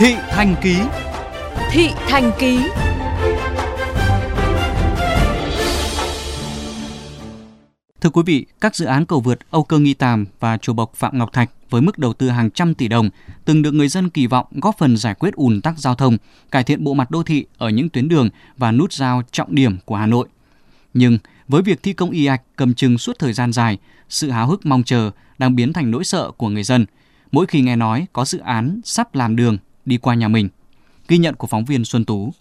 Thị Thành Ký. Thị Thành Ký. Thưa quý vị, các dự án cầu vượt Âu Cơ Nghi Tàm và Chùa Bộc Phạm Ngọc Thạch với mức đầu tư hàng trăm tỷ đồng từng được người dân kỳ vọng góp phần giải quyết ùn tắc giao thông, cải thiện bộ mặt đô thị ở những tuyến đường và nút giao trọng điểm của Hà Nội. Nhưng với việc thi công y ạch cầm chừng suốt thời gian dài, sự háo hức mong chờ đang biến thành nỗi sợ của người dân. Mỗi khi nghe nói có dự án sắp làm đường đi qua nhà mình. Ghi nhận của phóng viên Xuân Tú.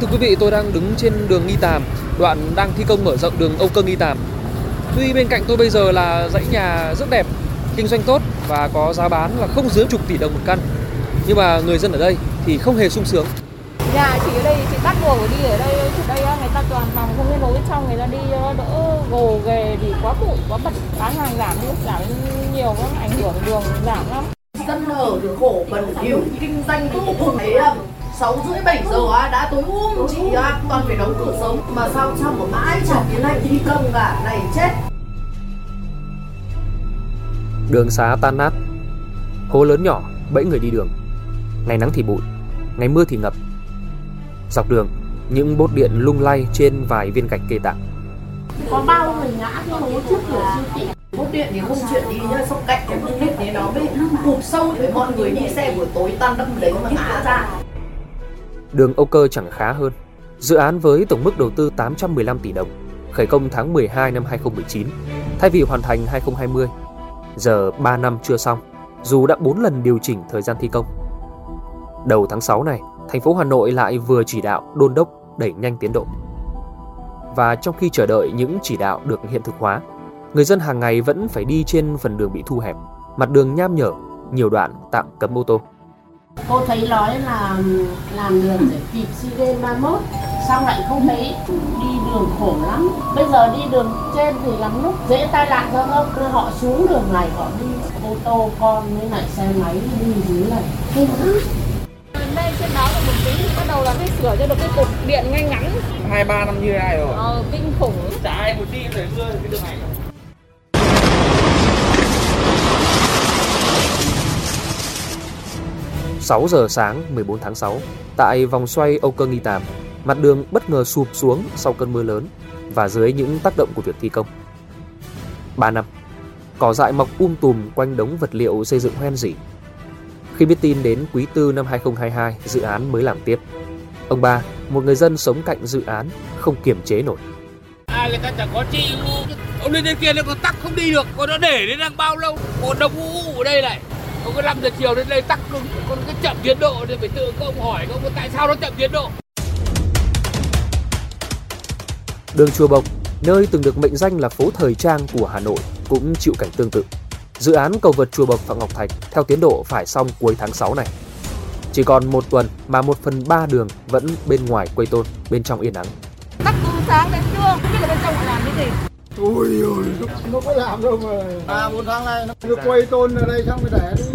Thưa quý vị, tôi đang đứng trên đường Nghi Tàm, đoạn đang thi công mở rộng đường Âu Cơ Nghi Tàm. Tuy bên cạnh tôi bây giờ là dãy nhà rất đẹp, kinh doanh tốt và có giá bán là không dưới chục tỷ đồng một căn. Nhưng mà người dân ở đây thì không hề sung sướng. Nhà chị ở đây chị bắt buộc phải đi ở đây, trước đây người ta toàn bằng không cái lối trong người ta đi đỡ gồ ghề thì quá bụi, quá bẩn, bán hàng giảm đi, giảm nhiều nó ảnh hưởng đường giảm lắm. Dân ở thì khổ bẩn thiếu, kinh doanh thì cũng thấy sáu rưỡi bảy giờ đã tối um chị toàn phải đóng cửa sớm. Mà sao sao mà mãi chẳng tiến hành thi công cả. Này chết. Đường xá tan nát. Hố lớn nhỏ bẫy người đi đường. Ngày nắng thì bụi Ngày mưa thì ngập. Dọc đường Những bốt điện lung lay trên vài viên gạch kê tạng. Có bao người ngã cái hố trước cửa siêu thị Bốt điện thì không chuyện đi nhá, Xong cạnh cái bốt nít thì nó mới hụt sâu Với mọi người đi xe buổi tối tan đâm đấy mà ngã ra. Đường Âu Cơ chẳng khá hơn. Dự án với tổng mức đầu tư 815 tỷ đồng, Khởi công tháng 12 năm 2019 Thay vì hoàn thành 2020 Giờ 3 năm chưa xong, Dù đã 4 lần điều chỉnh thời gian thi công. Đầu tháng 6 này, Thành phố Hà Nội lại vừa chỉ đạo đôn đốc đẩy nhanh tiến độ. Và trong khi chờ đợi những chỉ đạo được hiện thực hóa Người dân hàng ngày vẫn phải đi trên phần đường bị thu hẹp Mặt đường nham nhở Nhiều đoạn tạm cấm ô tô. Cô thấy nói là làm đường để kịp SEA Games 31 Xong lại không thấy đi đường khổ lắm? Bây giờ đi đường trên thì lắm lúc dễ tai nạn giao thông Họ xuống đường này họ đi ô tô con với lại xe máy đi dưới này. Kinh lắm. Đây trên đó là một tí bắt đầu là phải sửa cho được cái cột điện ngay ngắn. Hai ba năm như này rồi? Ờ, kinh khủng. Chả ai một đi để rơi cái đường này 6 giờ sáng 14 tháng 6, tại vòng xoay Âu Cơ Nghi Tàm, mặt đường bất ngờ sụp xuống sau cơn mưa lớn và dưới những tác động của việc thi công. 3 năm, cỏ dại mọc um tùm quanh đống vật liệu xây dựng hoen dỉ. Khi biết tin đến quý tư năm 2022, dự án mới làm tiếp. Ông ba, một người dân sống cạnh dự án, không kiềm chế nổi. Ai là ta chẳng có chi, Ông lên trên kia nó còn tắc không đi được Còn nó để đến đang bao lâu Còn đông u ở đây này Ông có 5 giờ chiều đến đây tắc cứng Còn cái chậm tiến độ thì phải tự các ông hỏi các ông tại sao nó chậm tiến độ Đường Chùa Bộc, nơi từng được mệnh danh là phố thời trang của Hà Nội, cũng chịu cảnh tương tự. Dự án cầu vượt Chùa Bộc Phạm Ngọc Thạch theo tiến độ phải xong cuối tháng 6 này. Chỉ còn một tuần mà một phần ba đường vẫn bên ngoài quây tôn, bên trong yên ắng. tắt từ sáng đến trưa không biết là bên trong họ làm cái gì Ôi ôi, nó có làm đâu mà À một tháng này nó quay tôn ở đây xong rồi để đi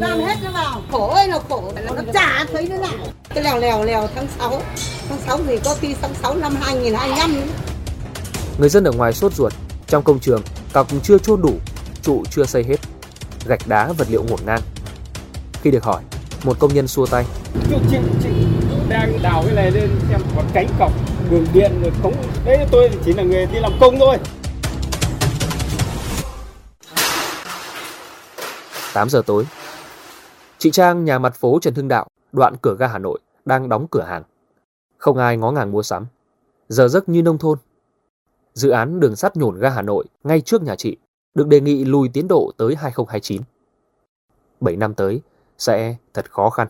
làm hết nó vào. Khổ ơi là khổ. Nó chả thấy nó nào. Cái lèo lèo lèo tháng 6 tháng 6 thì có khi tháng 6 năm 2025 nữa. Người dân ở ngoài sốt ruột, trong công trường, cọc chưa chôn đủ, trụ chưa xây hết, gạch đá vật liệu ngổn ngang. Khi được hỏi, một công nhân xua tay, Trước chị, chị đang đào cái này lên xem có cánh cọc đường điện rồi cống. Đấy tôi chỉ là người đi làm công thôi. 8 giờ tối. Chị Trang nhà mặt phố Trần Hưng Đạo, đoạn cửa ga Hà Nội, đang đóng cửa hàng. Không ai ngó ngàng mua sắm. Giờ giấc như nông thôn. Dự án đường sắt nhổn ga Hà Nội ngay trước nhà chị được đề nghị lùi tiến độ tới 2029. 7 năm tới sẽ thật khó khăn.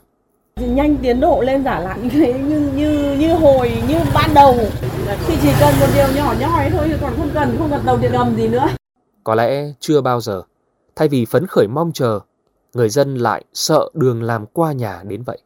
nhanh tiến độ lên giả lại như như như như hồi như ban đầu thì chỉ cần một điều nhỏ nhoi thôi còn không cần không cần đầu điện ngầm gì nữa Có lẽ chưa bao giờ, thay vì phấn khởi mong chờ, người dân lại sợ đường làm qua nhà đến vậy.